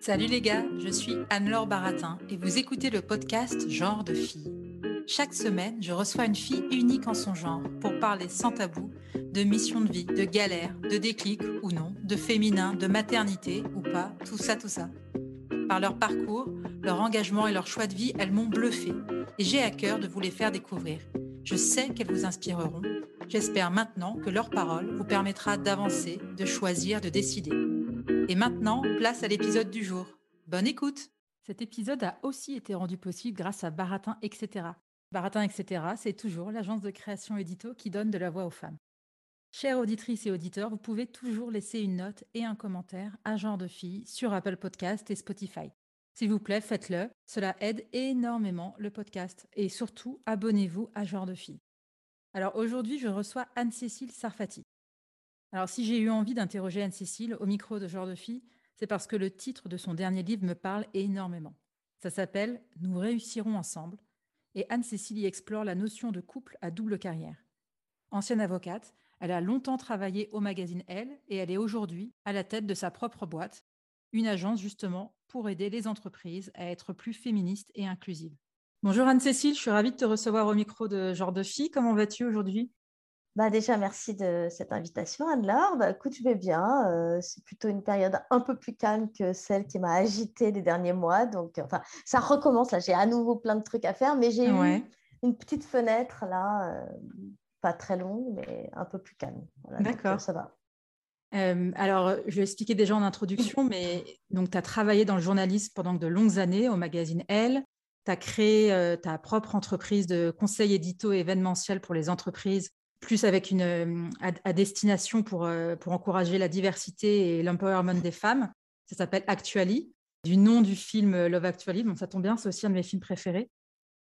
Salut les gars, je suis Anne-Laure Baratin et vous écoutez le podcast Genre de fille. Chaque semaine, je reçois une fille unique en son genre pour parler sans tabou de mission de vie, de galère, de déclic ou non, de féminin, de maternité ou pas, tout ça, tout ça. Par leur parcours, leur engagement et leur choix de vie, elles m'ont bluffé et j'ai à cœur de vous les faire découvrir. Je sais qu'elles vous inspireront. J'espère maintenant que leur parole vous permettra d'avancer, de choisir, de décider. Et maintenant, place à l'épisode du jour. Bonne écoute Cet épisode a aussi été rendu possible grâce à Baratin, etc. Baratin, etc., c'est toujours l'agence de création édito qui donne de la voix aux femmes. Chères auditrices et auditeurs, vous pouvez toujours laisser une note et un commentaire à Genre de Fille sur Apple Podcast et Spotify. S'il vous plaît, faites-le. Cela aide énormément le podcast. Et surtout, abonnez-vous à Genre de Fille. Alors aujourd'hui, je reçois Anne-Cécile Sarfati. Alors si j'ai eu envie d'interroger Anne-Cécile au micro de Genre de Fille, c'est parce que le titre de son dernier livre me parle énormément. Ça s'appelle Nous réussirons ensemble et Anne-Cécile y explore la notion de couple à double carrière. Ancienne avocate, elle a longtemps travaillé au magazine Elle et elle est aujourd'hui à la tête de sa propre boîte, une agence justement pour aider les entreprises à être plus féministes et inclusives. Bonjour Anne-Cécile, je suis ravie de te recevoir au micro de Genre de Fille. Comment vas-tu aujourd'hui? Bah déjà, merci de cette invitation, Anne-Laure. Bah, écoute, je vais bien. Euh, c'est plutôt une période un peu plus calme que celle qui m'a agitée les derniers mois. Donc, enfin, ça recommence. Là, j'ai à nouveau plein de trucs à faire, mais j'ai eu une petite fenêtre là, euh, pas très longue, mais un peu plus calme. D'accord. Ça va. Euh, alors, je vais expliquer déjà en introduction, mais donc tu as travaillé dans le journalisme pendant de longues années au magazine Elle. Tu as créé ta propre entreprise de conseil édito événementiel pour les entreprises plus avec une euh, à, destination pour, euh, pour encourager la diversité et l'empowerment des femmes. Ça s'appelle Actually, du nom du film euh, Love Actually. Bon, ça tombe bien, c'est aussi un de mes films préférés.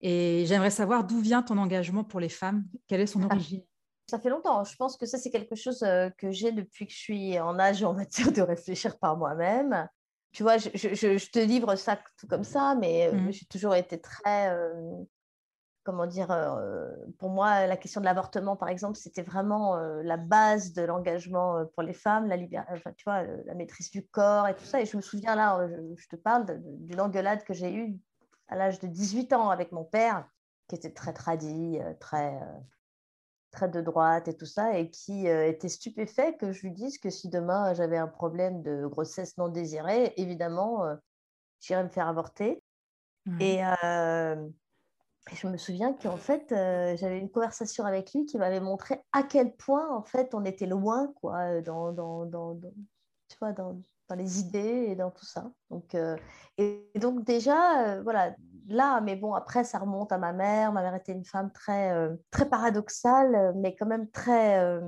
Et j'aimerais savoir d'où vient ton engagement pour les femmes, quelle est son ah, origine? Ça fait longtemps. Je pense que ça, c'est quelque chose que j'ai depuis que je suis en âge, en matière de réfléchir par moi-même. Tu vois, je, je, te livre ça tout comme ça, mais mmh. j'ai toujours été très comment dire, euh, pour moi, la question de l'avortement, par exemple, c'était vraiment euh, la base de l'engagement euh, pour les femmes, la, tu vois, la maîtrise du corps et tout ça. Et je me souviens là, je, te parle d'une engueulade que j'ai eue à l'âge de 18 ans avec mon père, qui était très tradit, très, très de droite et tout ça, et qui était stupéfait que je lui dise que si demain j'avais un problème de grossesse non désirée, évidemment, j'irais me faire avorter. Et et je me souviens qu'en fait, euh, j'avais une conversation avec lui qui m'avait montré à quel point, en fait, on était loin, quoi, euh, dans, dans, dans, tu vois, dans, les idées et dans tout ça. Donc, euh, et, donc, déjà, voilà, là, mais bon, après, ça remonte à ma mère. Ma mère était une femme très, très paradoxale, mais quand même très.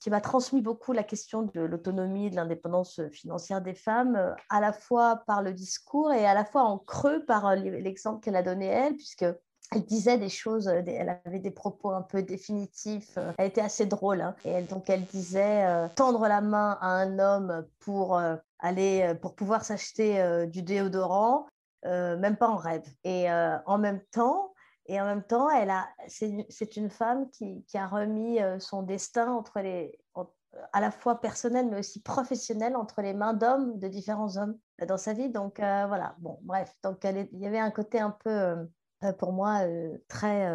qui m'a transmis beaucoup la question de l'autonomie, de l'indépendance financière des femmes, à la fois par le discours et à la fois en creux par l'exemple qu'elle a donné elle, puisque elle disait des choses, euh, elle avait des propos un peu définitifs. Euh, elle était assez drôle. Hein. Et donc, elle disait euh, tendre la main à un homme pour aller, pour pouvoir s'acheter du déodorant, même pas en rêve. Et en même temps, et en même temps, elle a, c'est une femme qui, qui, a remis son destin entre les, à la fois personnel mais aussi professionnel entre les mains d'hommes, de différents hommes dans sa vie. Donc voilà. Bon, bref. Donc il y avait un côté un peu pour moi très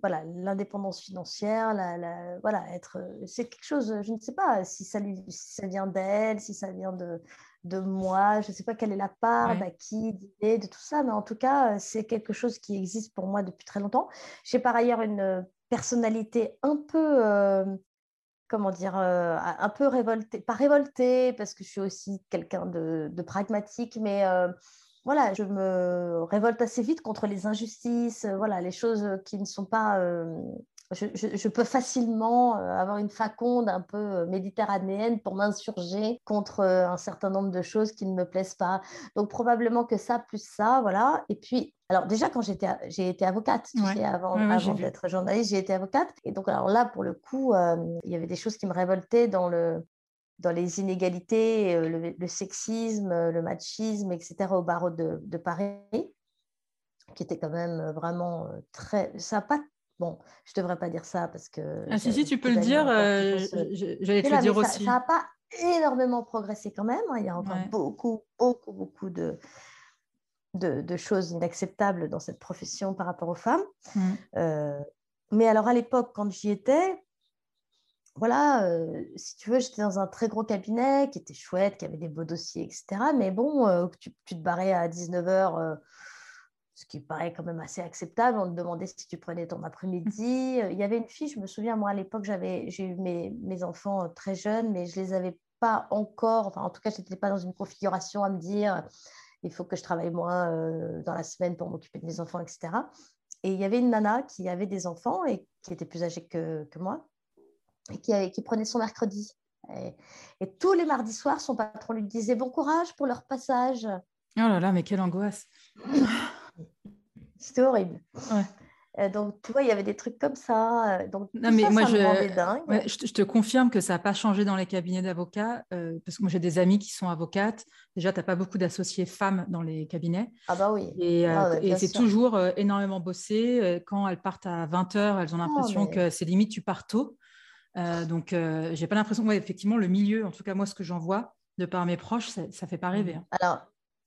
voilà l'indépendance financière la, voilà être c'est quelque chose je ne sais pas si ça lui ça vient d'elle si ça vient de de moi je ne sais pas quelle est la part d'acquis d'idée de tout ça mais en tout cas c'est quelque chose qui existe pour moi depuis très longtemps. J'ai par ailleurs une personnalité un peu comment dire, un peu révoltée, pas révoltée, parce que je suis aussi quelqu'un de, de, pragmatique, mais voilà, je me révolte assez vite contre les injustices, euh, voilà, les choses qui ne sont pas euh, je, peux facilement avoir une faconde un peu méditerranéenne pour m'insurger contre un certain nombre de choses qui ne me plaisent pas. Donc probablement que ça, plus ça, voilà. Et puis, alors déjà quand j'étais, j'ai été avocate, tu sais, avant, avant d'être journaliste, j'ai été avocate. Et donc alors là, pour le coup, il y avait des choses qui me révoltaient dans le dans les inégalités, le, sexisme, le machisme, etc., au barreau de, de Paris, qui était quand même vraiment très... Ça pas Bon, je ne devrais pas dire ça parce que... Ah si, si, tu peux le dire, j'allais te le dire aussi. Ça n'a pas énormément progressé quand même. Hein. Il y a encore beaucoup, beaucoup, beaucoup de, de, choses inacceptables dans cette profession par rapport aux femmes. Mmh. mais alors à l'époque, quand j'y étais, voilà, euh, si tu veux, j'étais dans un très gros cabinet qui était chouette, qui avait des beaux dossiers, etc. Mais bon, euh, tu, te barrais à 19h, euh, ce qui paraît quand même assez acceptable. On te demandait si tu prenais ton après-midi. Il y avait une fille, je me souviens, moi, à l'époque, j'avais, j'ai eu mes, enfants très jeunes, mais je les avais pas encore, enfin, en tout cas, je n'étais pas dans une configuration à me dire il faut que je travaille moins dans la semaine pour m'occuper de mes enfants, etc. Et il y avait une nana qui avait des enfants et qui était plus âgée que, moi qui, qui, prenait son mercredi. Et, tous les mardis soirs, son patron lui disait bon courage pour leur passage. Oh là là, mais quelle angoisse C'était horrible. Euh, donc, tu vois, il y avait des trucs comme ça. Euh, donc, non, mais moi, je, je, te confirme que ça n'a pas changé dans les cabinets d'avocats, euh, parce que moi, j'ai des amis qui sont avocates. Déjà, tu n'as pas beaucoup d'associés femmes dans les cabinets. Ah bah oui. Et, ah et c'est toujours énormément bossé. Quand elles partent à 20h, elles ont l'impression que c'est limite, tu pars tôt. Euh, donc, euh, j'ai pas l'impression, ouais, effectivement, le milieu, en tout cas, moi, ce que j'en vois de par mes proches, ça, ne fait pas rêver. Hein. Alors,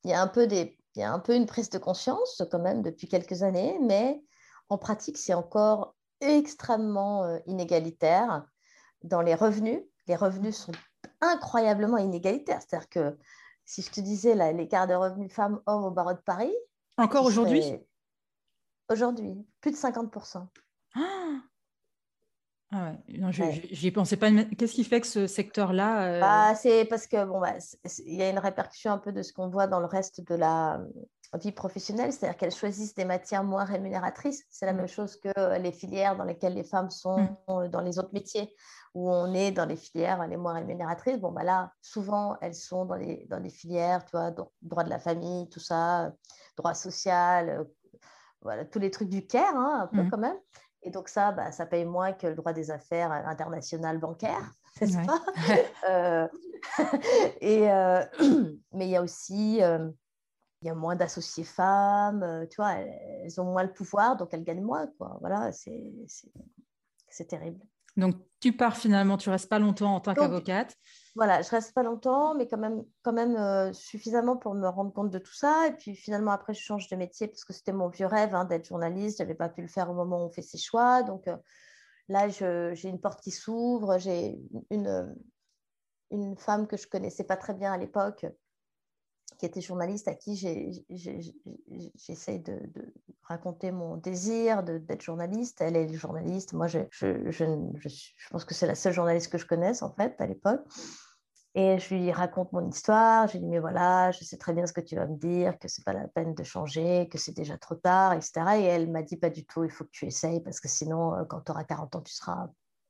il y a un peu des, il y a un peu une prise de conscience quand même depuis quelques années, mais en pratique, c'est encore extrêmement euh, inégalitaire dans les revenus. Les revenus sont incroyablement inégalitaires. C'est-à-dire que si je te disais l'écart de revenus femmes-hommes au barreau de Paris. Encore aujourd'hui? Aujourd'hui, plus de 50%. Ah ouais. Non, j'y pensais pas. Qu'est-ce qui fait que ce secteur-là euh, bah, C'est parce que bon, bah, il y a une répercussion un peu de ce qu'on voit dans le reste de la euh, vie professionnelle, c'est-à-dire qu'elles choisissent des matières moins rémunératrices. C'est la mmh. même chose que euh, les filières dans lesquelles les femmes sont mmh. dans les autres métiers, où on est dans les filières les moins rémunératrices. Bon, bah là, souvent, elles sont dans les, dans les filières, tu vois, droit de la famille, tout ça, droit social, voilà, tous les trucs du care, hein, un peu mmh. quand même. Et donc ça, bah, ça paye moins que le droit des affaires international bancaire, n'est-ce pas? Euh, et, euh, Mais il y a aussi euh, il y a moins d'associés femmes, tu vois, elles, ont moins le pouvoir, donc elles gagnent moins. Quoi. Voilà, c'est terrible. Donc, tu pars finalement, tu restes pas longtemps en tant qu'avocate. Voilà, je reste pas longtemps, mais quand même, euh, suffisamment pour me rendre compte de tout ça. Et puis finalement, après, je change de métier parce que c'était mon vieux rêve hein, d'être journaliste. Je n'avais pas pu le faire au moment où on fait ses choix. Donc euh, là, j'ai une porte qui s'ouvre. J'ai une, une femme que je connaissais pas très bien à l'époque qui était journaliste, à qui j'essaie de, de, raconter mon désir d'être journaliste. Elle est journaliste. Moi, je, je, je, je pense que c'est la seule journaliste que je connaisse, en fait, à l'époque. Et je lui raconte mon histoire. Je lui dis, mais voilà, je sais très bien ce que tu vas me dire, que c'est pas la peine de changer, que c'est déjà trop tard, etc. Et elle m'a dit, pas du tout, il faut que tu essayes, parce que sinon, euh, quand tu auras 40 ans, tu seras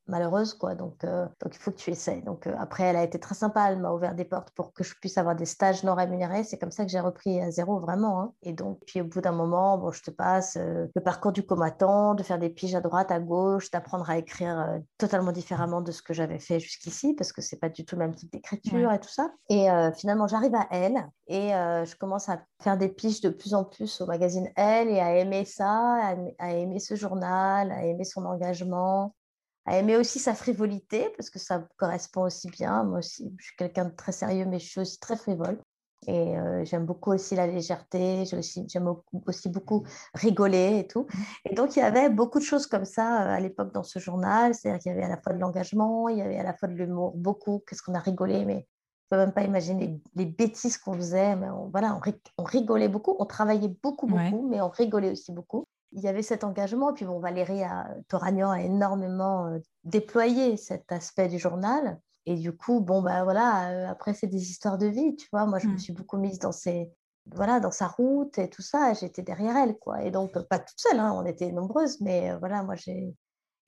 malheureuse, quoi. Donc, euh, donc, il faut que tu essayes. Donc, euh, après, elle a été très sympa. Elle m'a ouvert des portes pour que je puisse avoir des stages non rémunérés. C'est comme ça que j'ai repris à zéro, vraiment. Hein. Et donc, puis au bout d'un moment, bon, je te passe euh, le parcours du combattant, de faire des piges à droite, à gauche, d'apprendre à écrire totalement différemment de ce que j'avais fait jusqu'ici, parce que c'est pas du tout le même type d'écriture et tout ça. Et finalement, j'arrive à Elle et je commence à faire des piges de plus en plus au magazine Elle et à aimer ça, à aimer ce journal, à aimer son engagement, à aimer aussi sa frivolité, parce que ça correspond aussi bien. Moi aussi, je suis quelqu'un de très sérieux, mais je suis aussi très frivole. Et euh, j'aime beaucoup aussi la légèreté, j'aime aussi, beaucoup rigoler et tout. Et donc, il y avait beaucoup de choses comme ça à l'époque dans ce journal. C'est-à-dire qu'il y avait à la fois de l'engagement, il y avait à la fois de l'humour, beaucoup. Qu'est-ce qu'on a rigolé, mais je ne peux même pas imaginer les, bêtises qu'on faisait. Mais voilà, on, rigolait beaucoup, on travaillait beaucoup, beaucoup, mais on rigolait aussi beaucoup il y avait cet engagement. Puis bon, Valérie a, Toragnan a énormément euh, déployé cet aspect du journal. Et du coup, bon, bah voilà, euh, après, c'est des histoires de vie, tu vois. Moi, je me mmh. suis beaucoup mise dans ses, voilà, dans sa route et tout ça. J'étais derrière elle, quoi. Et donc, pas toute seule, hein, on était nombreuses, mais euh, voilà, moi, j'ai.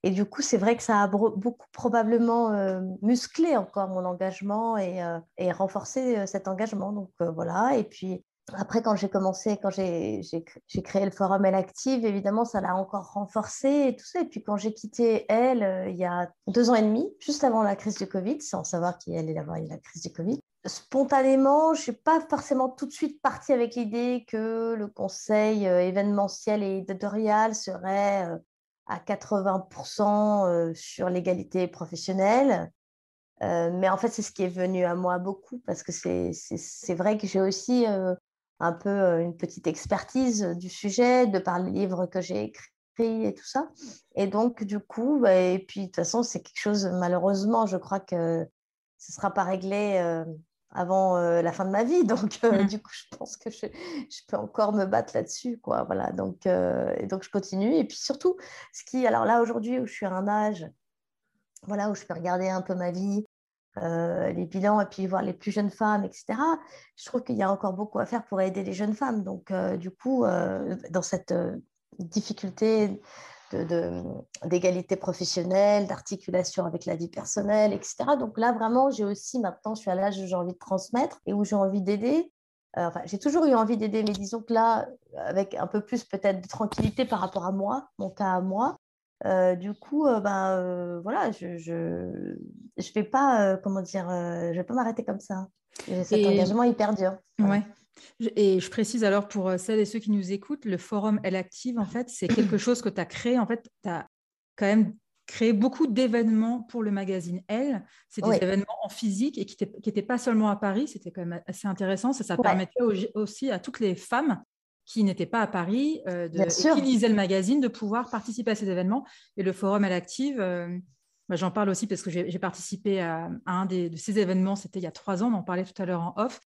Et du coup, c'est vrai que ça a beaucoup probablement euh, musclé encore mon engagement et, euh, renforcé cet engagement. Donc voilà. Et puis après, quand j'ai commencé, quand j'ai créé le forum Elle Active, évidemment, ça l'a encore renforcé et tout ça. Et puis quand j'ai quitté Elle, il y a deux ans et demi, juste avant la crise du Covid, sans savoir qu'il allait y avoir la crise du Covid, spontanément, je ne suis pas forcément tout de suite partie avec l'idée que le conseil événementiel et éditorial serait à 80% euh, sur l'égalité professionnelle. Euh, mais en fait, c'est ce qui est venu à moi beaucoup parce que c'est vrai que j'ai aussi euh, un peu une petite expertise du sujet de par les livres que j'ai écrits et tout ça. Et donc, du coup, bah, et puis de toute façon, c'est quelque chose, malheureusement, je crois que ce ne sera pas réglé avant euh, la fin de ma vie. Donc, euh, mmh. du coup, je pense que je, peux encore me battre là-dessus. Quoi. Voilà, donc, et donc, je continue. Et puis surtout, ce qui, alors là, aujourd'hui, où je suis à un âge voilà, où je peux regarder un peu ma vie, les bilans, et puis voir les plus jeunes femmes, etc., je trouve qu'il y a encore beaucoup à faire pour aider les jeunes femmes. Donc, du coup, dans cette difficulté d'égalité professionnelle, d'articulation avec la vie personnelle, etc. Donc là, vraiment, j'ai aussi maintenant, je suis à l'âge où j'ai envie de transmettre et où j'ai envie d'aider. Euh, enfin, j'ai toujours eu envie d'aider, mais disons que là, avec un peu plus peut-être de tranquillité par rapport à moi, mon cas à moi, euh, du coup, euh, ben, voilà, je je, je vais pas, comment dire, je vais pas m'arrêter comme ça. Cet engagement hyper dur. Ouais. Et je précise alors pour euh, celles et ceux qui nous écoutent, le forum Elle Active, en fait, c'est quelque chose que tu as créé. En fait, tu as quand même créé beaucoup d'événements pour le magazine Elle. C'est des événements en physique et qui n'étaient pas seulement à Paris. C'était quand même assez intéressant. Ça, ça permettait aussi à toutes les femmes qui n'étaient pas à Paris, euh, de, qui lisaient le magazine, de pouvoir participer à ces événements. Et le forum Elle Active, euh, bah, j'en parle aussi parce que j'ai participé à, un de ces événements, c'était il y a trois ans, on en parlait tout à l'heure en off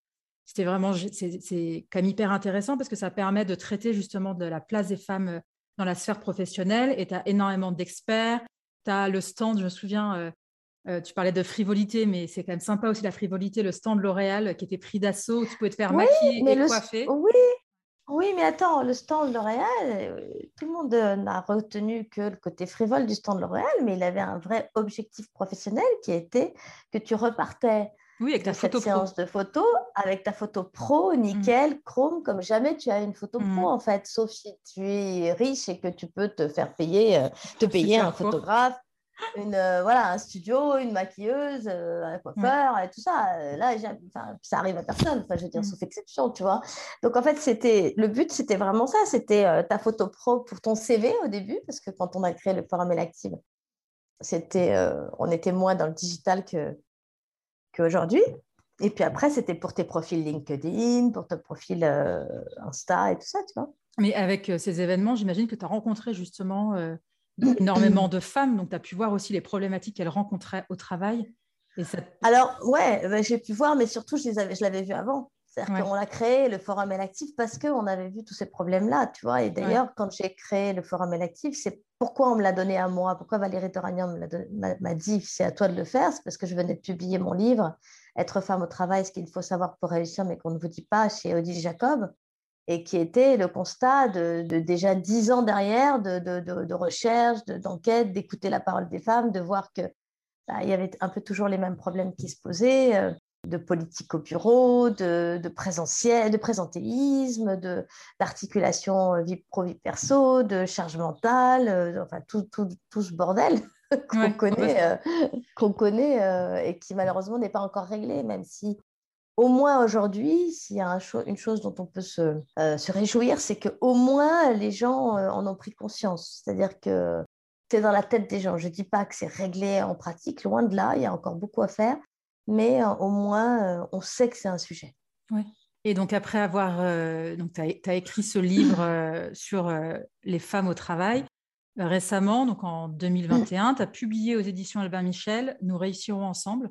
c'était vraiment, c'est quand même hyper intéressant parce que ça permet de traiter justement de la place des femmes euh, dans la sphère professionnelle et tu as énormément d'experts. Tu as le stand, je me souviens, euh, euh, tu parlais de frivolité, mais c'est quand même sympa aussi la frivolité, le stand L'Oréal qui était pris d'assaut, où tu pouvais te faire maquiller et coiffer. Oui, oui, mais attends, le stand L'Oréal, tout le monde n'a retenu que le côté frivole du stand L'Oréal, mais il avait un vrai objectif professionnel qui était que tu repartais oui, avec ta photo cette séance de photos avec ta photo pro, mmh. nickel, chrome, comme jamais tu as une photo pro mmh. en fait, sauf si tu es riche et que tu peux te faire payer, euh, te payer un photographe, une, euh, voilà, un studio, une maquilleuse, euh, un coiffeur et tout ça. Là, ça arrive à personne, enfin, je veux dire, mmh. sauf exception, tu vois. Donc en fait, c'était le but, c'était vraiment ça, c'était ta photo pro pour ton CV au début, parce que quand on a créé le forum Elactive, c'était, on était moins dans le digital que qu'aujourd'hui. Et puis après, c'était pour tes profils LinkedIn, pour ton profil euh, Insta et tout ça, tu vois. Mais avec euh, ces événements, j'imagine que tu as rencontré justement euh, énormément de femmes, donc tu as pu voir aussi les problématiques qu'elles rencontraient au travail. Et Alors, ouais, bah, j'ai pu voir, mais surtout, je, je l'avais vu avant. C'est-à-dire qu'on l'a créé, le Forum Elactif, parce qu'on avait vu tous ces problèmes-là, tu vois. Et d'ailleurs, quand j'ai créé le Forum Elactif, c'est pourquoi on me l'a donné à moi, pourquoi Valérie Toragnan m'a dit c'est à toi de le faire, c'est parce que je venais de publier mon livre Être femme au travail, ce qu'il faut savoir pour réussir, mais qu'on ne vous dit pas chez Odile Jacob, et qui était le constat de, déjà dix ans derrière de, de recherche, d'enquête, d'écouter la parole des femmes, de voir que bah, il y avait un peu toujours les mêmes problèmes qui se posaient. Euh, de politique au bureau, de, de présentiel, de présentéisme, de, d'articulation euh, vie pro-vie perso, de charge mentale, euh, enfin tout, tout, tout, ce bordel qu'on connaît, euh, qu'on connaît et qui malheureusement n'est pas encore réglé, même si au moins aujourd'hui, s'il y a une chose dont on peut se, se réjouir, c'est qu'au moins les gens en ont pris conscience. C'est-à-dire que c'est dans la tête des gens. Je ne dis pas que c'est réglé en pratique, loin de là, il y a encore beaucoup à faire mais euh, au moins, euh, on sait que c'est un sujet. Oui. Et donc, après avoir. Euh, tu as, écrit ce livre sur les femmes au travail. récemment, donc en 2021, tu as publié aux éditions Albin Michel Nous réussirons ensemble,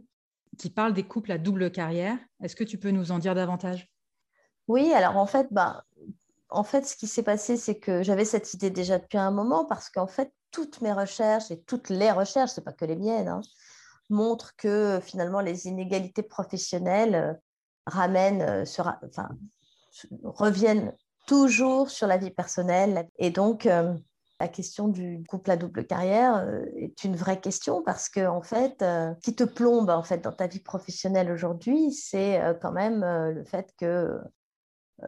qui parle des couples à double carrière. Est-ce que tu peux nous en dire davantage? Oui, alors en fait, bah, en fait, ce qui s'est passé, c'est que j'avais cette idée déjà depuis un moment parce qu'en fait, toutes mes recherches et toutes les recherches, ce n'est pas que les miennes, hein, montre que finalement les inégalités professionnelles euh, ramènent, euh, enfin, reviennent toujours sur la vie personnelle. Et donc, euh, la question du couple à double carrière euh, est une vraie question parce que en fait, euh, ce qui te plombe en fait dans ta vie professionnelle aujourd'hui, c'est euh, quand même le fait que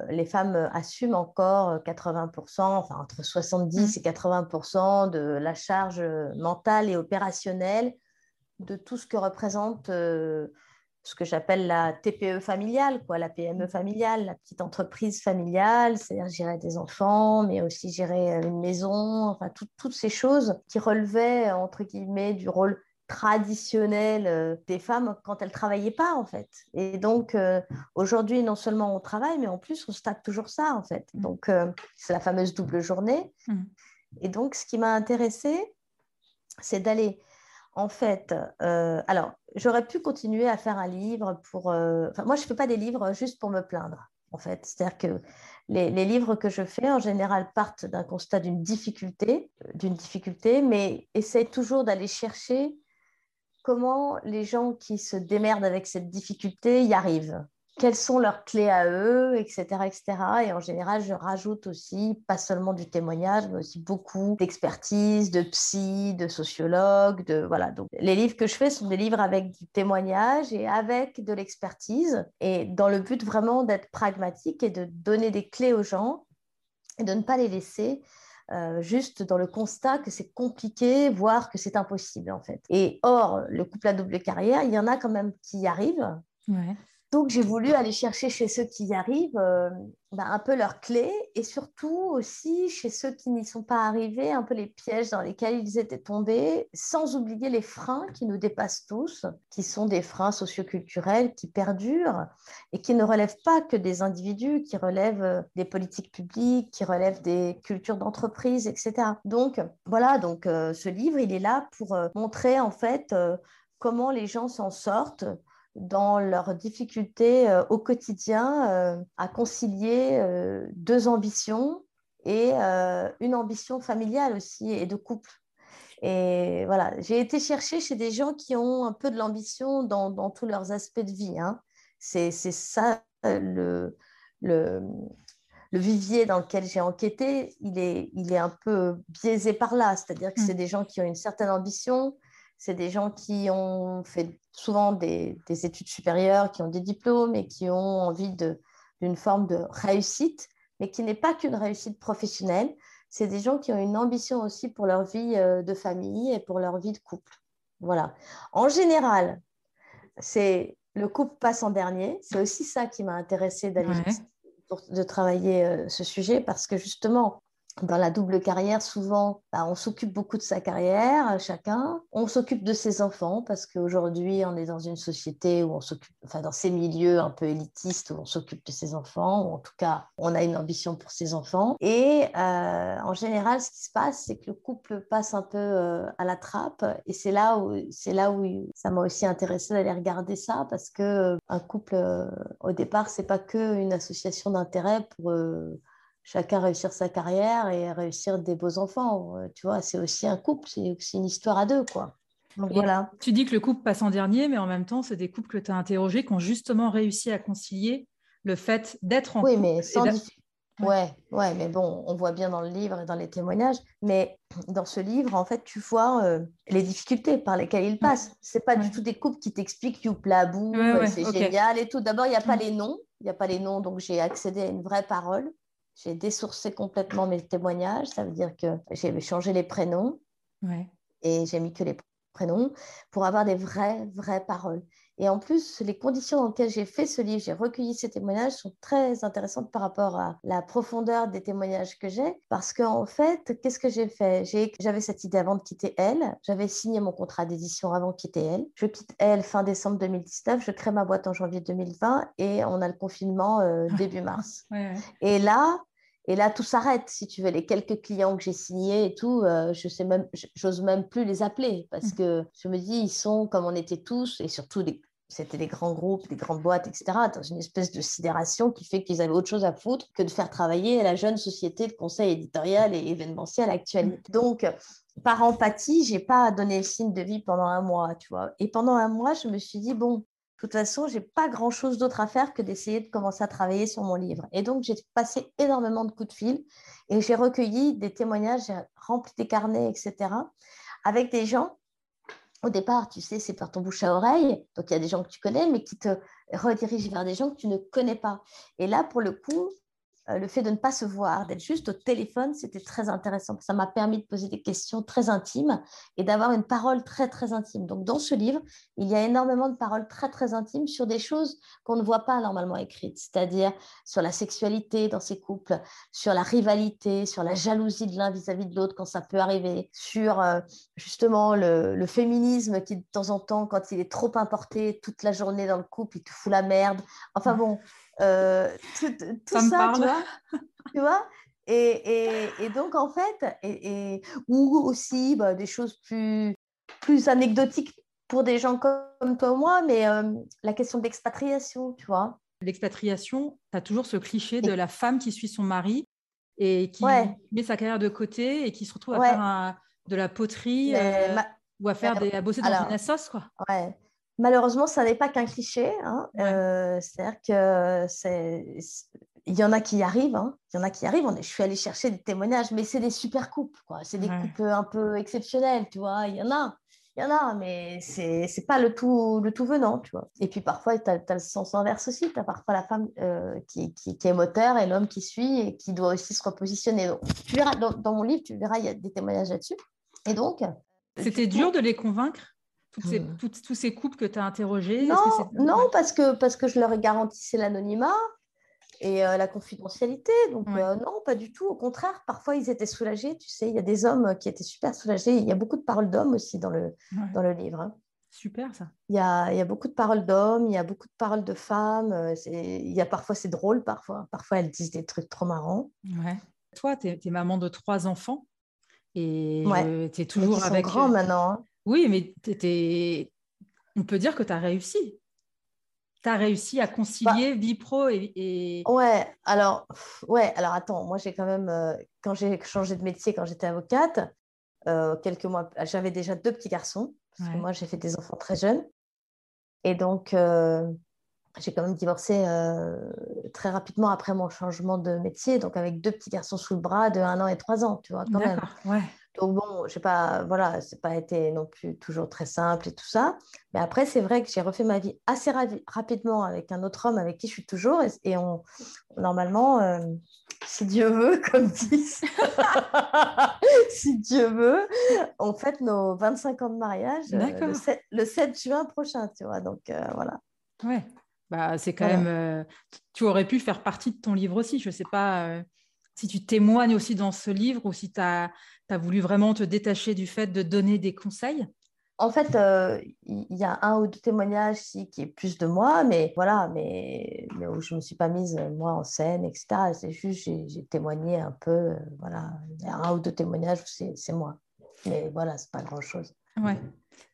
les femmes assument encore 80%, enfin entre 70 mmh. et 80% de la charge mentale et opérationnelle de tout ce que représente ce que j'appelle la TPE familiale, quoi, la PME familiale, la petite entreprise familiale, c'est-à-dire gérer des enfants, mais aussi gérer euh, une maison, enfin toutes ces choses qui relevaient entre guillemets du rôle traditionnel euh, des femmes quand elles travaillaient pas en fait. Et donc euh, aujourd'hui non seulement on travaille, mais en plus on tape toujours ça en fait. Mmh. Donc c'est la fameuse double journée. Mmh. Et donc ce qui m'a intéressée, c'est d'aller en fait, euh, alors, j'aurais pu continuer à faire un livre pour... Euh, moi, je ne fais pas des livres juste pour me plaindre, en fait. C'est-à-dire que les, livres que je fais, en général, partent d'un constat d'une difficulté, d'une difficulté, mais essayent toujours d'aller chercher comment les gens qui se démerdent avec cette difficulté y arrivent quelles sont leurs clés à eux, etc., etc. Et en général, je rajoute aussi, pas seulement du témoignage, mais aussi beaucoup d'expertise, de psy, de sociologue, de voilà. Donc, les livres que je fais sont des livres avec du témoignage et avec de l'expertise, et dans le but vraiment d'être pragmatique et de donner des clés aux gens et de ne pas les laisser euh, juste dans le constat que c'est compliqué, voire que c'est impossible en fait. Et or, le couple à double carrière, il y en a quand même qui y arrivent. Donc, j'ai voulu aller chercher chez ceux qui y arrivent euh, bah, un peu leurs clés et surtout aussi chez ceux qui n'y sont pas arrivés, un peu les pièges dans lesquels ils étaient tombés, sans oublier les freins qui nous dépassent tous, qui sont des freins socioculturels qui perdurent et qui ne relèvent pas que des individus, qui relèvent euh, des politiques publiques, qui relèvent des cultures d'entreprise, etc. Donc, voilà, donc euh, ce livre, il est là pour montrer en fait comment les gens s'en sortent dans leurs difficultés euh, au quotidien euh, à concilier euh, deux ambitions et une ambition familiale aussi et de couple. Et voilà, j'ai été chercher chez des gens qui ont un peu de l'ambition dans, dans, tous leurs aspects de vie. Hein. C'est ça le, le, le, vivier dans lequel j'ai enquêté, il est, il est un peu biaisé par là. C'est-à-dire que mmh. c'est des gens qui ont une certaine ambition, c'est des gens qui ont fait souvent des, études supérieures, qui ont des diplômes et qui ont envie d'une forme de réussite, mais qui n'est pas qu'une réussite professionnelle. C'est des gens qui ont une ambition aussi pour leur vie euh, de famille et pour leur vie de couple. Voilà. En général, c'est le couple passe en dernier. C'est aussi ça qui m'a intéressée d'aller de travailler euh, ce sujet parce que justement, dans la double carrière, souvent, bah, on s'occupe beaucoup de sa carrière, euh, chacun. On s'occupe de ses enfants parce qu'aujourd'hui, on est dans une société où on s'occupe, enfin, dans ces milieux un peu élitistes où on s'occupe de ses enfants, ou en tout cas, on a une ambition pour ses enfants. Et euh, en général, ce qui se passe, c'est que le couple passe un peu euh, à la trappe. Et c'est là où, là où ça m'a aussi intéressé d'aller regarder ça parce que couple, au départ, c'est pas que une association d'intérêts pour chacun réussir sa carrière et réussir des beaux enfants. Euh, tu vois, c'est aussi un couple, c'est aussi une histoire à deux, quoi. Donc, voilà. Tu dis que le couple passe en dernier, mais en même temps, c'est des couples que tu as interrogés qui ont justement réussi à concilier le fait d'être en oui, couple. Mais sans ouais. ouais, mais bon, on voit bien dans le livre et dans les témoignages, mais dans ce livre, en fait, tu vois euh, les difficultés par lesquelles ils passent. C'est pas du tout des couples qui t'expliquent youplabou, ouais, c'est génial et tout. D'abord, il n'y a pas les noms, il n'y a pas les noms, donc j'ai accédé à une vraie parole. J'ai désourcé complètement mes témoignages. Ça veut dire que j'ai changé les prénoms et j'ai mis que les prénoms pour avoir des vraies, vraies paroles. Et en plus, les conditions dans lesquelles j'ai fait ce livre, j'ai recueilli ces témoignages sont très intéressantes par rapport à la profondeur des témoignages que j'ai. Parce qu'en fait, qu'est-ce que j'ai fait? J'avais cette idée avant de quitter Elle. J'avais signé mon contrat d'édition avant de quitter Elle. Je quitte Elle fin décembre 2019. Je crée ma boîte en janvier 2020 et on a le confinement euh, début mars. Et là, et là, tout s'arrête, si tu veux. Les quelques clients que j'ai signés et tout, euh, je sais même, j'ose même plus les appeler parce mmh. que je me dis, ils sont comme on était tous, et surtout, c'était des grands groupes, des grandes boîtes, etc., dans une espèce de sidération qui fait qu'ils avaient autre chose à foutre que de faire travailler la jeune société de conseil éditorial et événementiel actuelle. Mmh. Donc, par empathie, j'ai pas donné le signe de vie pendant un mois, tu vois. Et pendant un mois, je me suis dit, bon, toute façon, j'ai pas grand-chose d'autre à faire que d'essayer de commencer à travailler sur mon livre. Et donc, j'ai passé énormément de coups de fil et j'ai recueilli des témoignages, j'ai rempli des carnets, etc., avec des gens. Au départ, tu sais, c'est par ton bouche à oreille. Donc, il y a des gens que tu connais, mais qui te redirigent vers des gens que tu ne connais pas. Et là, pour le coup, le fait de ne pas se voir, d'être juste au téléphone, c'était très intéressant. Ça m'a permis de poser des questions très intimes et d'avoir une parole très, très intime. Donc, dans ce livre, il y a énormément de paroles très, très intimes sur des choses qu'on ne voit pas normalement écrites, c'est-à-dire sur la sexualité dans ces couples, sur la rivalité, sur la jalousie de l'un vis-à-vis de l'autre quand ça peut arriver, sur euh, justement le, le, féminisme qui, de temps en temps, quand il est trop importé toute la journée dans le couple, il te fout la merde. Enfin bon, euh, tout, ça, tu vois, tu vois et, et, donc, en fait, et, ou aussi bah, des choses plus, plus anecdotiques pour des gens comme toi ou moi, mais euh, la question de l'expatriation, tu vois. L'expatriation, tu as toujours ce cliché de la femme qui suit son mari et qui met sa carrière de côté et qui se retrouve à faire de la poterie euh, ou à, faire des, à bosser dans une assos, quoi. Ouais. Malheureusement, ça n'est pas qu'un cliché. Hein. Euh, c'est-à-dire que c'est il y en a qui y arrivent, hein. il y en a qui y arrivent. Je suis allée chercher des témoignages, mais c'est des super couples, quoi. C'est des couples un peu exceptionnels, tu vois. Il y en a, il y en a, mais c'est n'est pas le tout, le tout venant, tu vois. Et puis parfois, tu as, le sens inverse aussi. Tu as parfois la femme euh, qui, qui, est moteur et l'homme qui suit et qui doit aussi se repositionner. Donc, tu verras, dans, dans mon livre, tu verras, il y a des témoignages là-dessus. Et donc... C'était dur de les convaincre? Ces, mmh. tous ces couples que tu as interrogés Non, non parce, que, parce que je leur ai garanti l'anonymat et euh, la confidentialité. Donc, euh, non, pas du tout. Au contraire, parfois, ils étaient soulagés. Tu sais, il y a des hommes qui étaient super soulagés. Il y a beaucoup de paroles d'hommes aussi dans le, dans le livre. Hein. Super, ça. Il y, a, il y a beaucoup de paroles d'hommes, il y a beaucoup de paroles de femmes. Euh, il y a parfois, c'est drôle, parfois. Parfois, elles disent des trucs trop marrants. Ouais. Toi, tu es, maman de trois enfants. Et tu es toujours ils avec. Sont grands maintenant. Hein. Oui, mais on peut dire que tu as réussi. Tu as réussi à concilier bah vie pro et, Ouais, alors, ouais, alors attends, moi j'ai quand même, euh, quand j'ai changé de métier, quand j'étais avocate, euh, quelques mois, j'avais déjà deux petits garçons, parce que moi j'ai fait des enfants très jeunes. Et donc, euh, j'ai quand même divorcé très rapidement après mon changement de métier, donc avec deux petits garçons sous le bras de un an et trois ans, tu vois, quand même. Ouais. Donc bon, je sais pas, voilà, c'est pas été non plus toujours très simple et tout ça. Mais après, c'est vrai que j'ai refait ma vie assez rapidement avec un autre homme avec qui je suis toujours. Et, on, normalement, euh, si Dieu veut, comme disent, si Dieu veut, on fête nos 25 ans de mariage euh, le, 7, juin prochain, tu vois. Donc euh, voilà. Ouais, bah, c'est quand même. tu aurais pu faire partie de ton livre aussi. Je sais pas si tu témoignes aussi dans ce livre ou si tu as, voulu vraiment te détacher du fait de donner des conseils? En fait, euh, il y a un ou deux témoignages qui est plus de moi, mais voilà, mais, mais où je ne me suis pas mise moi en scène, etc. C'est juste, j'ai témoigné un peu, euh, voilà. Il y a un ou deux témoignages où c'est moi. Mais voilà, c'est pas grand-chose. Ouais.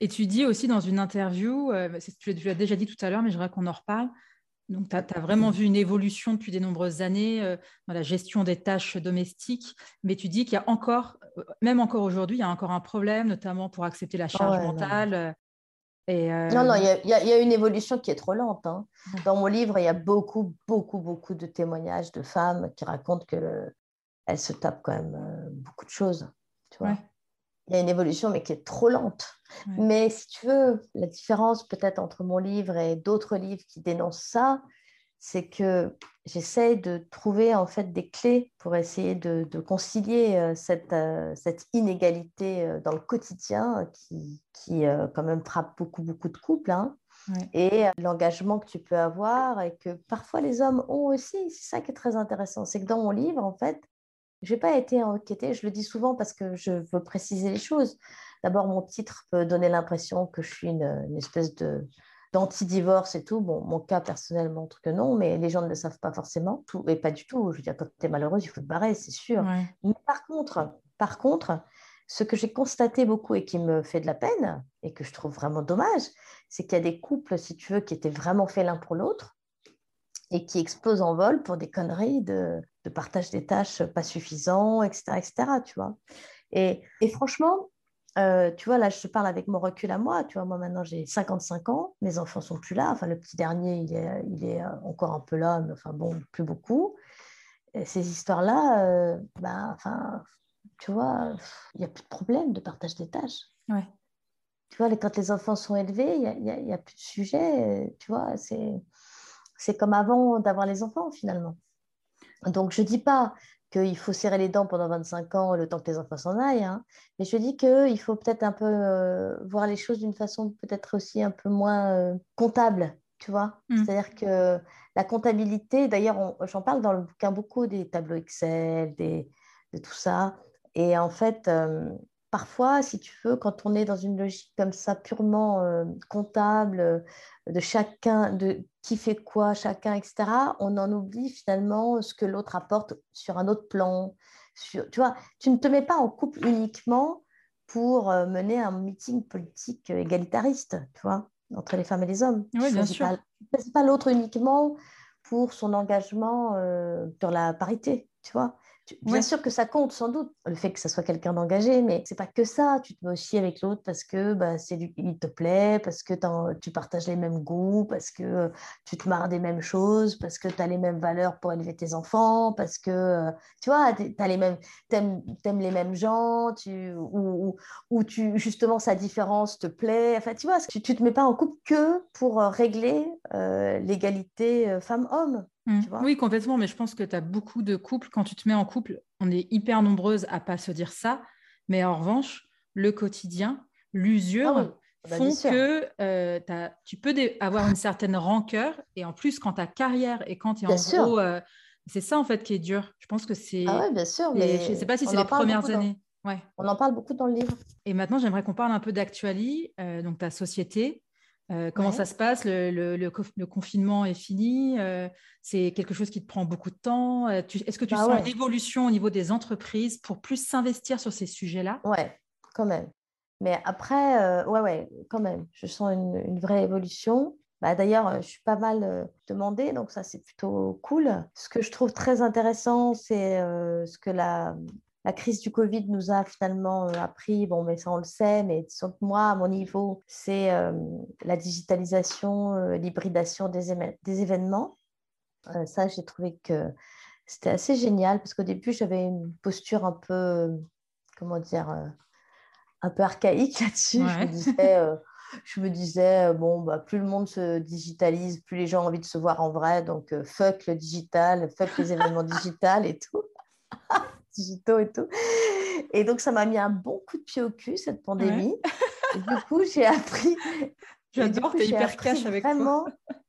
Et tu dis aussi dans une interview, euh, tu l'as déjà dit tout à l'heure, mais je voudrais qu'on en reparle, donc, tu as, vraiment vu une évolution depuis de nombreuses années euh, dans la gestion des tâches domestiques, mais tu dis qu'il y a encore, euh, même encore aujourd'hui, il y a encore un problème, notamment pour accepter la charge mentale. Non. Euh, Non, non, il y, a, une évolution qui est trop lente. Hein. Dans mon livre, il y a beaucoup, beaucoup, beaucoup de témoignages de femmes qui racontent qu'elles se tapent quand même beaucoup de choses. Tu vois il y a une évolution, mais qui est trop lente. Mais si tu veux, la différence peut-être entre mon livre et d'autres livres qui dénoncent ça, c'est que j'essaye de trouver en fait des clés pour essayer de, concilier euh, cette, euh, cette, inégalité euh, dans le quotidien qui, qui quand même frappe beaucoup, beaucoup de couples. Hein. Et l'engagement que tu peux avoir et que parfois les hommes ont aussi, c'est ça qui est très intéressant. C'est que dans mon livre, en fait, je n'ai pas été enquêtée, je le dis souvent parce que je veux préciser les choses. D'abord, mon titre peut donner l'impression que je suis une, espèce de d'anti-divorce et tout. Bon, mon cas personnel montre que non, mais les gens ne le savent pas forcément, tout, et pas du tout. Je veux dire, quand tu es malheureuse, il faut te barrer, c'est sûr. Mais par contre, par contre, ce que j'ai constaté beaucoup et qui me fait de la peine, et que je trouve vraiment dommage, c'est qu'il y a des couples, si tu veux, qui étaient vraiment faits l'un pour l'autre, et qui explosent en vol pour des conneries de, de partage des tâches pas suffisant, etc., etc. Tu vois. Et, et franchement, euh, tu vois, là, je te parle avec mon recul à moi. Tu vois, moi, maintenant, j'ai 55 ans. Mes enfants sont plus là. Enfin, le petit dernier, il est, il est euh, encore un peu là, mais enfin, bon, plus beaucoup. Et ces histoires-là, ben, enfin, tu vois, il n'y a plus de problème de partage des tâches. Ouais. Tu vois, quand les enfants sont élevés, il n'y a, y a, plus de sujet. Tu vois, c'est comme avant d'avoir les enfants, finalement. Donc, je ne dis pas qu'il faut serrer les dents pendant 25 ans le temps que les enfants s'en aillent. Hein. Mais je dis qu'il faut peut-être un peu euh, voir les choses d'une façon peut-être aussi un peu moins euh, comptable, tu vois. Mm. C'est-à-dire que la comptabilité, d'ailleurs, j'en parle dans le bouquin beaucoup des tableaux Excel, des, de tout ça. Et en fait, euh, parfois, si tu veux, quand on est dans une logique comme ça, purement comptable, de chacun, de qui fait quoi, chacun, etc., on en oublie finalement ce que l'autre apporte sur un autre plan. Sur, tu vois, tu ne te mets pas en couple uniquement pour euh, mener un meeting politique égalitariste, tu vois, entre les femmes et les hommes. Oui, bien sûr. Pas, pas l'autre uniquement pour son engagement euh, sur la parité, tu vois. Bien sûr que ça compte, sans doute, le fait que ça soit quelqu'un d'engagé, mais c'est pas que ça. Tu te mets aussi avec l'autre parce que bah, c'est il te plaît, parce que tu partages les mêmes goûts, parce que tu te marres des mêmes choses, parce que tu as les mêmes valeurs pour élever tes enfants, parce que tu vois, tu les mêmes, aimes, les mêmes gens, tu, ou, ou, tu, justement sa différence te plaît. Enfin, tu vois, tu, tu te mets pas en couple que pour régler euh, l'égalité euh, femmes-hommes. Mmh. Oui, complètement, mais je pense que tu as beaucoup de couples. Quand tu te mets en couple, on est hyper nombreuses à pas se dire ça, mais en revanche, le quotidien, l'usure ah ah bah, font que euh, tu peux avoir une certaine rancœur, et en plus, quand ta carrière et quand tu es en gros, euh, c'est ça en fait qui est dur. Je pense que c'est. Ah ouais, bien sûr, mais je ne sais pas si c'est les premières années. Ouais. On en parle beaucoup dans le livre. Et maintenant, j'aimerais qu'on parle un peu d'actualité, euh, donc ta société. Euh, comment ça se passe? Le, confinement est fini euh, C'est quelque chose qui te prend beaucoup de temps euh, Est-ce que tu bah sens une évolution au niveau des entreprises pour plus s'investir sur ces sujets-là? Ouais, quand même. Mais après, ouais, ouais, quand même. Je sens une, vraie évolution. Bah, D'ailleurs, je suis pas mal demandée, donc ça, c'est plutôt cool. Ce que je trouve très intéressant, c'est ce que la, la crise du Covid nous a finalement euh, appris, bon, mais ça on le sait, mais moi, à mon niveau, c'est euh, la digitalisation, euh, l'hybridation des, des, événements. ça, j'ai trouvé que c'était assez génial parce qu'au début, j'avais une posture un peu, comment dire, un peu archaïque là-dessus. Je me disais, je me disais bon, bah, plus le monde se digitalise, plus les gens ont envie de se voir en vrai, donc fuck le digital, fuck les événements digitales et tout digitaux et tout. Et donc, ça m'a mis un bon coup de pied au cul, cette pandémie. Et du coup, j'ai appris. J'adore, t'es hyper cash avec vraiment... toi.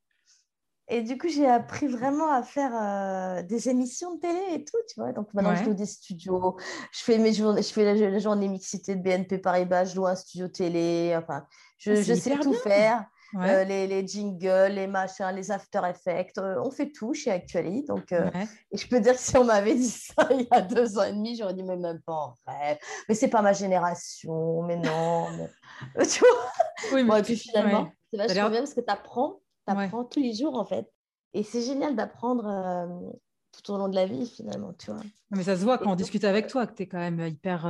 Et du coup, j'ai appris vraiment à faire euh, des émissions de télé et tout, tu vois. Donc maintenant, je loue des studios, je fais, mes journées, je fais la, la journée mixité de BNP Paribas, je loue un studio télé, enfin, je, ah, je sais tout faire. Euh, les, les, jingles, les machins, les after effects, euh, on fait tout chez Actually. Donc, euh, et je peux dire que si on m'avait dit ça il y a deux ans et demi, j'aurais dit mais même pas en rêve. Mais c'est pas ma génération, mais non. tu vois? Oui, et puis finalement, c'est vachement bien parce que tu apprends, apprends tous les jours en fait. Et c'est génial d'apprendre tout au long de la vie finalement, tu vois? Mais ça se voit quand on discute avec toi que tu es quand même hyper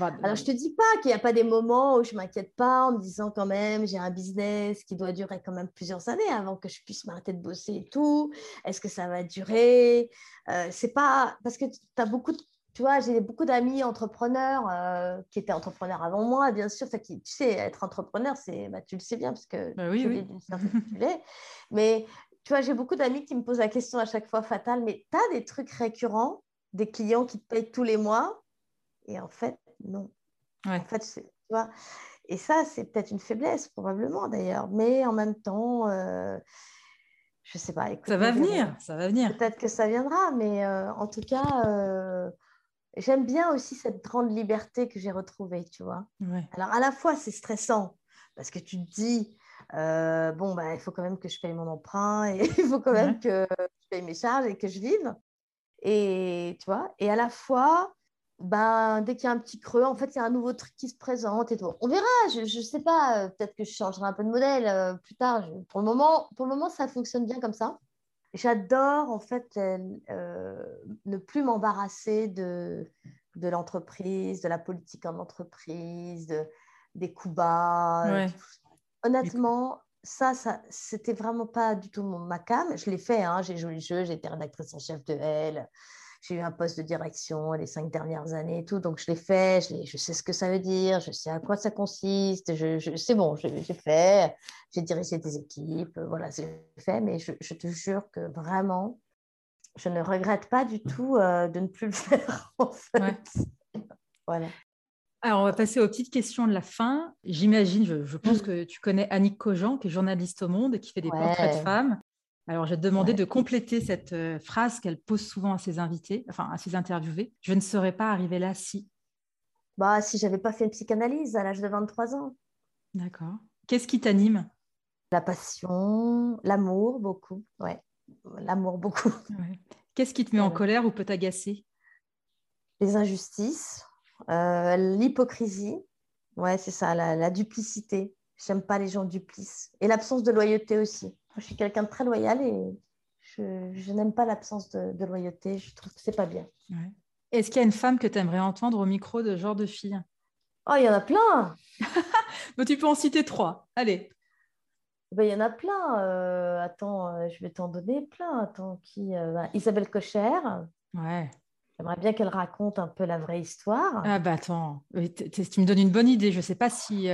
alors, je te dis pas qu'il n'y a pas des moments où je m'inquiète pas en me disant quand même, j'ai un business qui doit durer quand même plusieurs années avant que je puisse m'arrêter de bosser et tout. Est-ce que ça va durer? Euh, C'est pas parce que tu as beaucoup de tu vois, j'ai beaucoup d'amis entrepreneurs euh, qui étaient entrepreneurs avant moi, bien sûr. Qui, tu sais, être entrepreneur, c'est, bah, tu le sais bien parce que bah oui, tu, oui. tu l'es. Mais tu vois, j'ai beaucoup d'amis qui me posent la question à chaque fois fatale, mais tu as des trucs récurrents, des clients qui te payent tous les mois? Et en fait, non. En fait, tu vois, et ça, c'est peut-être une faiblesse, probablement d'ailleurs, mais en même temps, euh, je sais pas. ça va venir, ça va venir. Peut-être que ça viendra, mais euh, en tout cas, euh, j'aime bien aussi cette grande liberté que j'ai retrouvée, tu vois. Alors, à la fois, c'est stressant, parce que tu te dis, bon, bah, il faut quand même que je paye mon emprunt, et il faut quand même que je paye mes charges et que je vive. Et tu vois, et à la fois, ben, dès qu'il y a un petit creux, en fait, il y a un nouveau truc qui se présente et tout. On verra, je ne sais pas, euh, peut-être que je changerai un peu de modèle euh, plus tard. pour, le moment, pour le moment, ça fonctionne bien comme ça. J'adore, en fait, euh, ne plus m'embarrasser de de l'entreprise, de la politique en entreprise, de, des coups bas. Honnêtement, ça, ça c'était vraiment pas du tout mon, ma cam. Je l'ai fait, hein, j'ai joué le jeu, j'ai été rédactrice en chef de Elle, j'ai eu un poste de direction les cinq dernières années et tout, donc je l'ai fait, je, je, sais ce que ça veut dire, je sais à quoi ça consiste, je, c'est bon, j'ai fait, j'ai dirigé des équipes, voilà, c'est fait, mais je, te jure que vraiment, je ne regrette pas du tout euh, de ne plus le faire, en fait. Voilà. Alors, on va passer aux petites questions de la fin. J'imagine, je, pense mm. que tu connais Annick Cogent, qui est journaliste au Monde et qui fait des portraits de femmes. Alors, je vais te demander de compléter cette euh, phrase qu'elle pose souvent à ses invités, enfin à ses interviewés. Je ne serais pas arrivée là si. Bah, si j'avais pas fait une psychanalyse à l'âge de 23 ans. D'accord. Qu'est-ce qui t'anime? La passion, l'amour, beaucoup. Ouais, l'amour, beaucoup. Qu'est-ce qui te met en colère ou peut t'agacer? Les injustices, euh, l'hypocrisie. Ouais, c'est ça, la, la duplicité. J'aime pas les gens duplices. Et l'absence de loyauté aussi je suis quelqu'un de très loyal et je, n'aime pas l'absence de, loyauté. Je trouve que c'est pas bien. Est-ce qu'il y a une femme que tu aimerais entendre au micro de genre de fille? Oh, il y en a plein Mais Tu peux en citer trois. Allez. Ben, il y en a plein. Euh, attends, euh, je vais t'en donner plein. Attends, qui euh, bah, Isabelle Cocher. Ouais. J'aimerais bien qu'elle raconte un peu la vraie histoire. Ah bah attends, tu me donnes une bonne idée. Je ne sais pas si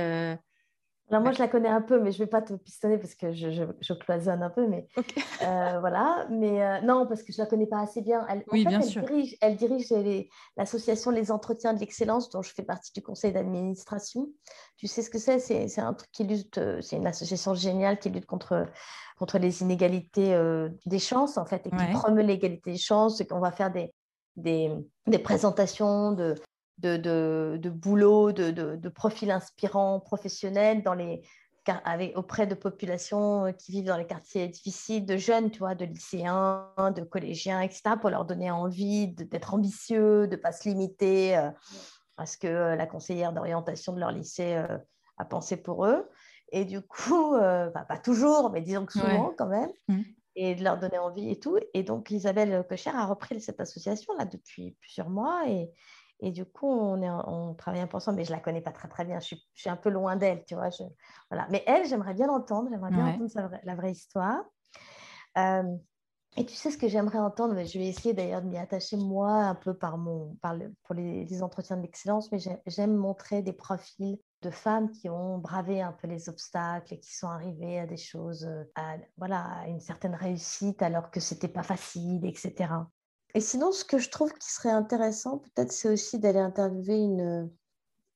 moi, je la connais un peu, mais je ne vais pas te pistonner parce que je, je, cloisonne un peu. Mais euh, voilà. Mais euh, non, parce que je ne la connais pas assez bien. Elle, oui, en fait, bien elle sûr. Dirige, elle dirige l'association Les Entretiens de l'Excellence, dont je fais partie du conseil d'administration. Tu sais ce que c'est? C'est un truc qui lutte, euh, c'est une association géniale qui lutte contre, contre les inégalités des chances, en fait, et qui promeut l'égalité des chances. Qu'on va faire des, des, des présentations de, de, de, boulot, de, de, profils inspirants, professionnels dans les, avec, auprès de populations euh, qui vivent dans les quartiers difficiles, de jeunes, tu vois, de lycéens, de collégiens, etc., pour leur donner envie d'être ambitieux, de ne pas se limiter euh, à ce que euh, la conseillère d'orientation de leur lycée a pensé pour eux. Et du coup, pas toujours, mais disons que souvent quand même, mmh. et de leur donner envie et tout. Et donc, Isabelle Cocher a repris cette association-là depuis plusieurs mois et, et du coup, on, est, on travaille un peu ensemble, mais je ne la connais pas très, très bien. Je suis, je suis un peu loin d'elle, tu vois. Je, voilà. Mais elle, j'aimerais bien l'entendre. J'aimerais bien entendre la vraie histoire. Euh, et tu sais ce que j'aimerais entendre Je vais essayer d'ailleurs de m'y attacher, moi, un peu par mon, par le, pour les, entretiens de l'excellence, mais j'aime montrer des profils de femmes qui ont bravé un peu les obstacles et qui sont arrivées à des choses, à, voilà, à une certaine réussite alors que ce n'était pas facile, etc. Et sinon, ce que je trouve qui serait intéressant, peut-être, c'est aussi d'aller interviewer une,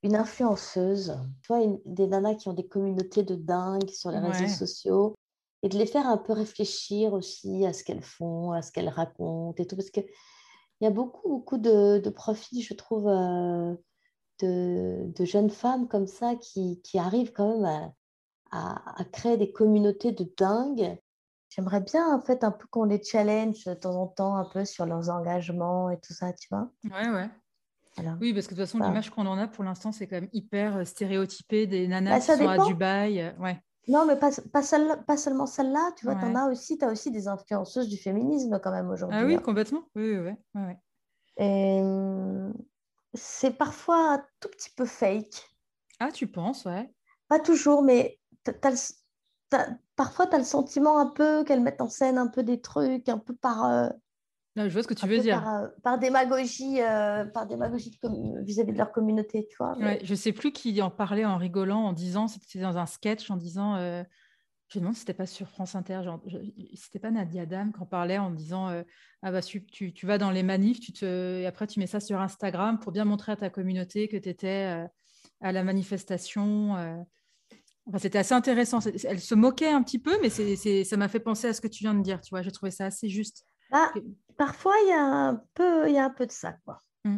une influenceuse, tu vois, des nanas qui ont des communautés de dingue sur les réseaux sociaux, et de les faire un peu réfléchir aussi à ce qu'elles font, à ce qu'elles racontent et tout, parce qu'il y a beaucoup, beaucoup de, de profils, je trouve, euh, de, de, jeunes femmes comme ça qui, qui arrivent quand même à, à, à, créer des communautés de dingue J'aimerais bien, en fait, un peu qu'on les challenge de temps en temps, un peu sur leurs engagements et tout ça, tu vois. Ouais, ouais. Oui, parce que de toute façon, l'image qu'on en a pour l'instant, c'est quand même hyper euh, stéréotypé des nanas bah, qui sont à Dubaï. Euh, ouais. Non, mais pas, pas, pas seulement celle-là, tu vois, tu as aussi, as aussi des influenceuses du féminisme quand même aujourd'hui. Ah oui, hein. complètement. Oui, oui, oui. Et c'est parfois un tout petit peu fake. Ah, tu penses, ouais. Pas toujours, mais tu as, parfois, tu as le sentiment un peu qu'elles mettent en scène un peu des trucs, un peu par. Euh, je vois ce que tu veux dire. Par, euh, par démagogie, euh, par démagogie vis-à-vis de leur communauté, tu vois. Ouais, je sais plus qui en parlait en rigolant, en disant, c'était dans un sketch, en disant. Je me demande si c'était pas sur France Inter, genre, c'était pas Nadia Dame qui en parlait en disant ah bah tu, tu, vas dans les manifs, tu te, et après tu mets ça sur Instagram pour bien montrer à ta communauté que tu étais à la manifestation c'était assez intéressant. Elle se moquait un petit peu, mais ça m'a fait penser à ce que tu viens de dire. Tu vois, j'ai trouvé ça assez juste. Bah, parfois, il y a un peu, il y a un peu de ça, quoi. Mmh.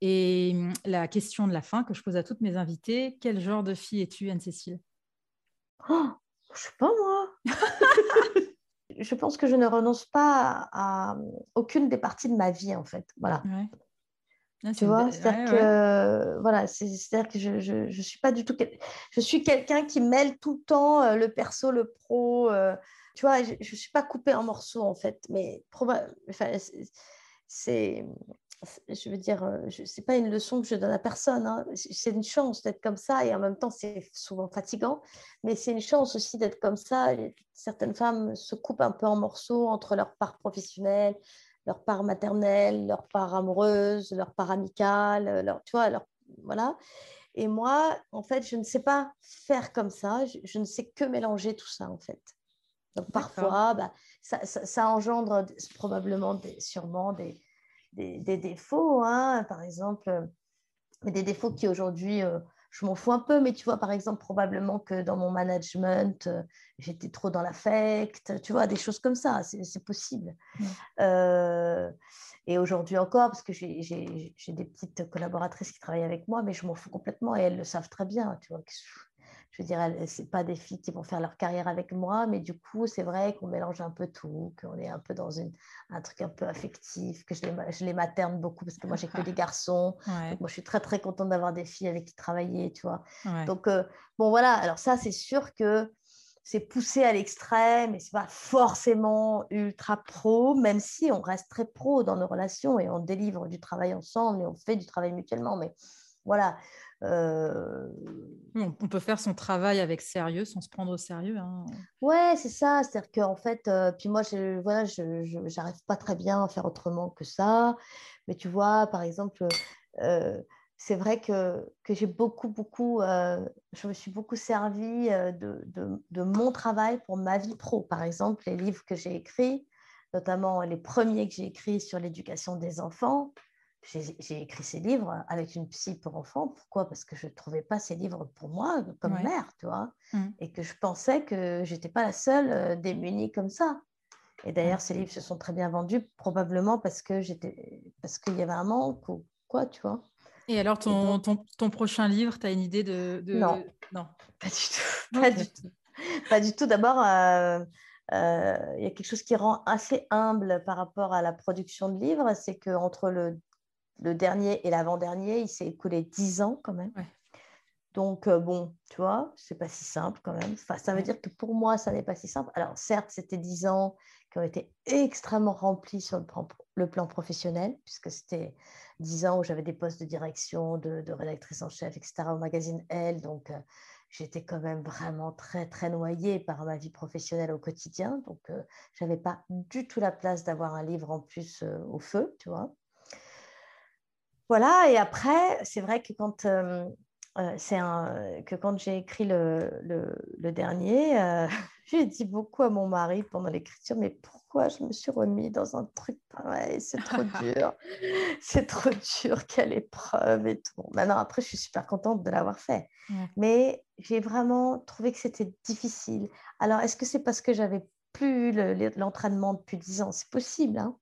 Et mmh, la question de la fin que je pose à toutes mes invitées, quel genre de fille es-tu, Anne-Cécile? Oh, Je sais pas moi. je pense que je ne renonce pas à, aucune des parties de ma vie, en fait. Voilà. Ah, tu vois, c'est-à-dire que, voilà, c'est-à-dire que je ne suis pas du tout. Je suis quelqu'un qui mêle tout le temps euh, le perso, le pro. Euh, tu vois, je ne suis pas coupée en morceaux, en fait. Mais enfin, c'est. je veux dire, euh, c'est pas une leçon que je donne à personne. Hein. C'est une chance d'être comme ça et en même temps, c'est souvent fatigant. Mais c'est une chance aussi d'être comme ça. Certaines femmes se coupent un peu en morceaux entre leur part professionnelle, leur part maternelle, leur part amoureuse, leur part amicale, leur, tu vois, leur, voilà. Et moi, en fait, je ne sais pas faire comme ça. Je, ne sais que mélanger tout ça, en fait. Donc parfois, bah, ça, ça, engendre probablement, des, sûrement des des, défauts, hein, par exemple, euh, des défauts qui aujourd'hui, euh, je m'en fous un peu, mais tu vois, par exemple, probablement que dans mon management, euh, j'étais trop dans l'affect, tu vois, des choses comme ça, c'est possible. et aujourd'hui encore, parce que j'ai des petites collaboratrices qui travaillent avec moi, mais je m'en fous complètement et elles le savent très bien, tu vois je veux dire, ce pas des filles qui vont faire leur carrière avec moi, mais du coup, c'est vrai qu'on mélange un peu tout, qu'on est un peu dans une, un truc un peu affectif, que je les, je les materne beaucoup parce que moi, j'ai que des garçons. moi, je suis très, très contente d'avoir des filles avec qui travailler, tu vois. Donc, euh, bon, voilà. Alors, ça, c'est sûr que c'est poussé à l'extrême et c'est pas forcément ultra pro, même si on reste très pro dans nos relations et on délivre du travail ensemble et on fait du travail mutuellement. Mais voilà, euh, on peut faire son travail avec sérieux sans se prendre au sérieux. Hein. Ouais, c'est ça. C'est-à-dire qu'en fait, euh, puis moi, je, voilà, je n'arrive pas très bien à faire autrement que ça. Mais tu vois, par exemple, euh, c'est vrai que, que j'ai beaucoup, beaucoup, je me suis beaucoup servi de, de, de, mon travail pour ma vie pro. Par exemple, les livres que j'ai écrits, notamment les premiers que j'ai écrits sur l'éducation des enfants, j'ai écrit ces livres avec une psy pour enfants. Pourquoi? Parce que je ne trouvais pas ces livres pour moi comme mère, tu vois. Mmh. Et que je pensais que je n'étais pas la seule euh, démunie comme ça. Et d'ailleurs, ces livres se sont très bien vendus, probablement parce que j'étais, parce qu'il y avait un manque ou quoi, tu vois. Et alors, ton, ton, ton, prochain livre, tu as une idée de, Non. non, pas du tout. Pas du tout. Pas du tout. D'abord, euh, euh, il y a quelque chose qui rend assez humble par rapport à la production de livres, c'est qu'entre le le dernier et l'avant-dernier, il s'est écoulé dix ans quand même. Donc, euh, bon, tu vois, c'est pas si simple quand même. Enfin, ça veut dire que pour moi, ça n'est pas si simple. Alors, certes, c'était dix ans qui ont été extrêmement remplis sur le plan, professionnel, puisque c'était dix ans où j'avais des postes de direction, de, rédactrice en chef, etc., au magazine Elle. Donc, euh, j'étais quand même vraiment très, très noyée par ma vie professionnelle au quotidien. Donc, euh, je n'avais pas du tout la place d'avoir un livre en plus au feu, tu vois. Voilà, et après, c'est vrai que quand, euh, euh, un, que quand j'ai écrit le, le, dernier, euh, j'ai dit beaucoup à mon mari pendant l'écriture, mais pourquoi je me suis remis dans un truc pareil? C'est trop dur, c'est trop dur, quelle épreuve et tout. Maintenant, après, je suis super contente de l'avoir fait, mais j'ai vraiment trouvé que c'était difficile. Alors, est-ce que c'est parce que j'avais plus l'entraînement depuis 10 ans? C'est possible, hein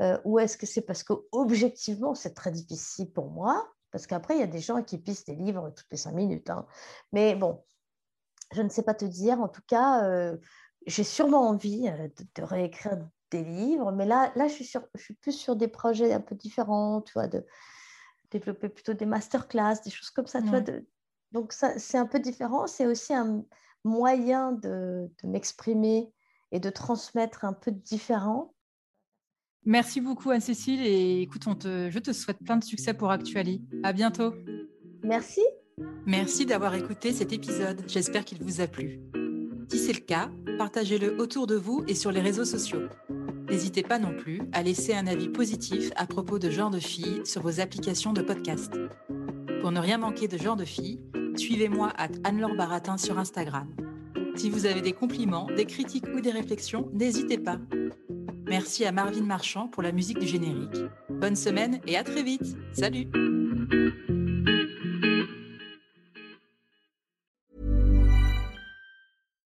euh, ou est-ce que c'est parce que objectivement c'est très difficile pour moi? Parce qu'après, il y a des gens qui pissent des livres toutes les cinq minutes. Hein. Mais bon, je ne sais pas te dire. En tout cas, euh, j'ai sûrement envie euh, de, réécrire des livres. Mais là, là je, suis je suis plus sur des projets un peu différents, tu vois, de développer plutôt des masterclass, des choses comme ça. Tu vois, de... Donc, c'est un peu différent. C'est aussi un moyen de, de m'exprimer et de transmettre un peu différent. Merci beaucoup Anne-Cécile et écoute, je te souhaite plein de succès pour Actuali. À bientôt. Merci. Merci d'avoir écouté cet épisode. J'espère qu'il vous a plu. Si c'est le cas, partagez-le autour de vous et sur les réseaux sociaux. N'hésitez pas non plus à laisser un avis positif à propos de Genre de Filles sur vos applications de podcast. Pour ne rien manquer de Genre de Filles, suivez-moi à Anne-Laure Baratin sur Instagram. Si vous avez des compliments, des critiques ou des réflexions, n'hésitez pas. Merci à Marvin Marchand pour la musique du générique. Bonne semaine et à très vite. Salut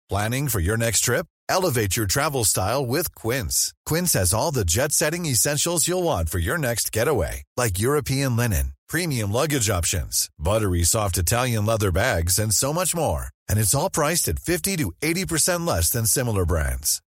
Planning for your next trip? Elevate your travel style with Quince. Quince has all the jet-setting essentials you'll want for your next getaway, like European linen, premium luggage options, buttery soft Italian leather bags, and so much more. And it's all priced at 50 to 80% less than similar brands.